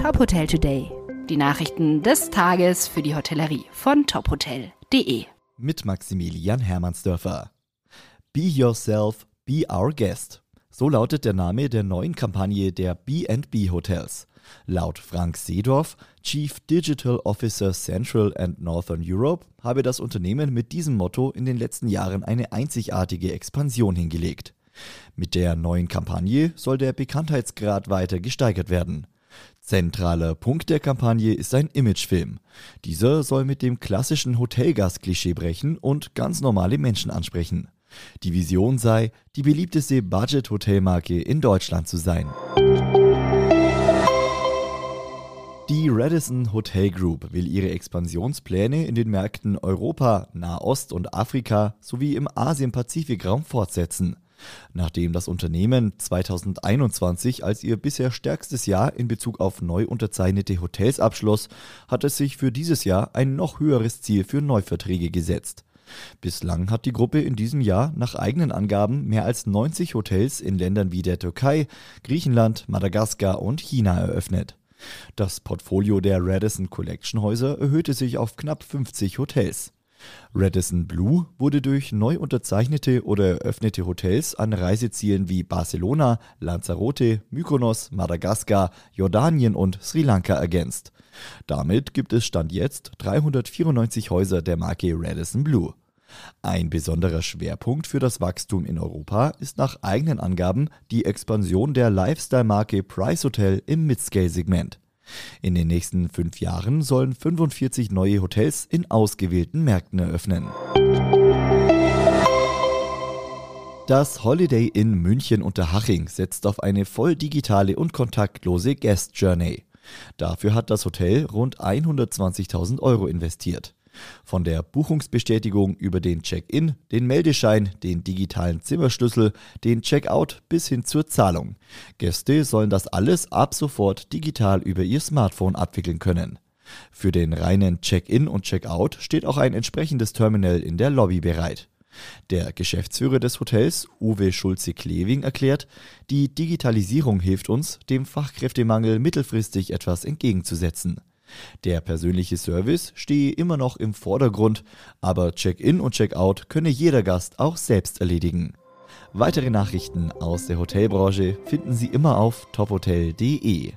Top Hotel Today. Die Nachrichten des Tages für die Hotellerie von tophotel.de. Mit Maximilian Hermannsdörfer. Be Yourself, Be Our Guest. So lautet der Name der neuen Kampagne der B&B Hotels. Laut Frank Seedorf, Chief Digital Officer Central and Northern Europe, habe das Unternehmen mit diesem Motto in den letzten Jahren eine einzigartige Expansion hingelegt. Mit der neuen Kampagne soll der Bekanntheitsgrad weiter gesteigert werden. Zentraler Punkt der Kampagne ist ein Imagefilm. Dieser soll mit dem klassischen Hotelgast-Klischee brechen und ganz normale Menschen ansprechen. Die Vision sei, die beliebteste Budget-Hotelmarke in Deutschland zu sein. Die Radisson Hotel Group will ihre Expansionspläne in den Märkten Europa, Nahost und Afrika sowie im Asien-Pazifik-Raum fortsetzen. Nachdem das Unternehmen 2021 als ihr bisher stärkstes Jahr in Bezug auf neu unterzeichnete Hotels abschloss, hat es sich für dieses Jahr ein noch höheres Ziel für Neuverträge gesetzt. Bislang hat die Gruppe in diesem Jahr nach eigenen Angaben mehr als 90 Hotels in Ländern wie der Türkei, Griechenland, Madagaskar und China eröffnet. Das Portfolio der Radisson Collection Häuser erhöhte sich auf knapp 50 Hotels. Radisson Blue wurde durch neu unterzeichnete oder eröffnete Hotels an Reisezielen wie Barcelona, Lanzarote, Mykonos, Madagaskar, Jordanien und Sri Lanka ergänzt. Damit gibt es Stand jetzt 394 Häuser der Marke Radisson Blue. Ein besonderer Schwerpunkt für das Wachstum in Europa ist nach eigenen Angaben die Expansion der Lifestyle-Marke Price Hotel im Midscale-Segment. In den nächsten fünf Jahren sollen 45 neue Hotels in ausgewählten Märkten eröffnen. Das Holiday Inn München unter Haching setzt auf eine voll digitale und kontaktlose Guest Journey. Dafür hat das Hotel rund 120.000 Euro investiert. Von der Buchungsbestätigung über den Check-in, den Meldeschein, den digitalen Zimmerschlüssel, den Check-out bis hin zur Zahlung. Gäste sollen das alles ab sofort digital über ihr Smartphone abwickeln können. Für den reinen Check-in und Check-out steht auch ein entsprechendes Terminal in der Lobby bereit. Der Geschäftsführer des Hotels, Uwe Schulze-Kleving, erklärt, die Digitalisierung hilft uns, dem Fachkräftemangel mittelfristig etwas entgegenzusetzen. Der persönliche Service stehe immer noch im Vordergrund, aber Check-in und Check-out könne jeder Gast auch selbst erledigen. Weitere Nachrichten aus der Hotelbranche finden Sie immer auf tophotel.de.